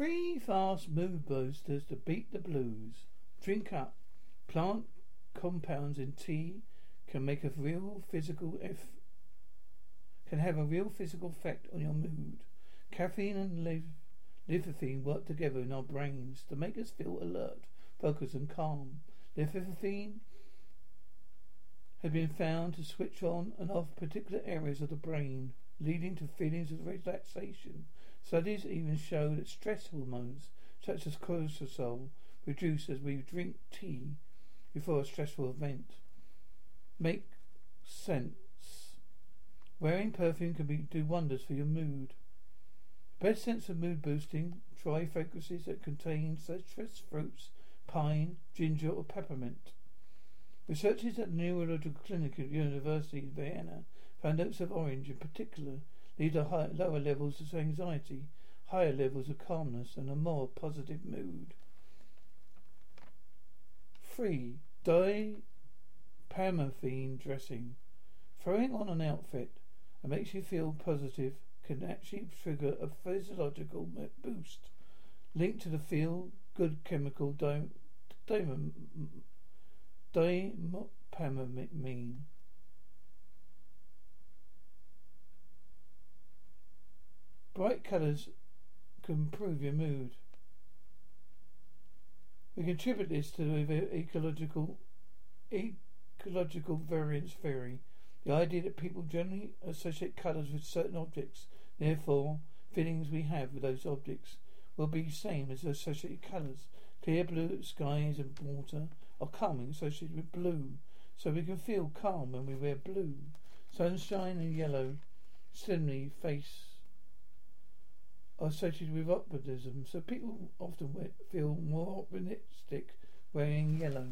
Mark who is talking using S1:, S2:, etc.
S1: Three fast mood boosters to beat the blues. Drink up. Plant compounds in tea can make a real physical eff- can have a real physical effect on your mood. Caffeine and liv- L-theanine work together in our brains to make us feel alert, focused, and calm. L-theanine has been found to switch on and off particular areas of the brain, leading to feelings of relaxation. Studies even show that stress hormones, such as cortisol, reduce as we drink tea before a stressful event. Make sense. Wearing perfume can be, do wonders for your mood. Best sense of mood boosting, try fragrances that contain citrus fruits, pine, ginger, or peppermint. Researchers at the Neurological Clinic at University of Vienna found notes of orange in particular lead to high, lower levels of anxiety, higher levels of calmness, and a more positive mood. Three, dipamorphine dressing. Throwing on an outfit that makes you feel positive can actually trigger a physiological boost linked to the feel good chemical dopamine. Bright colours can improve your mood. We contribute this to the ecological ecological valence theory, the idea that people generally associate colours with certain objects, therefore feelings we have with those objects will be the same as associated colours. Clear blue skies and water are calming associated with blue, so we can feel calm when we wear blue. Sunshine and yellow similarly face are associated with optimism, so people often feel more optimistic wearing yellow.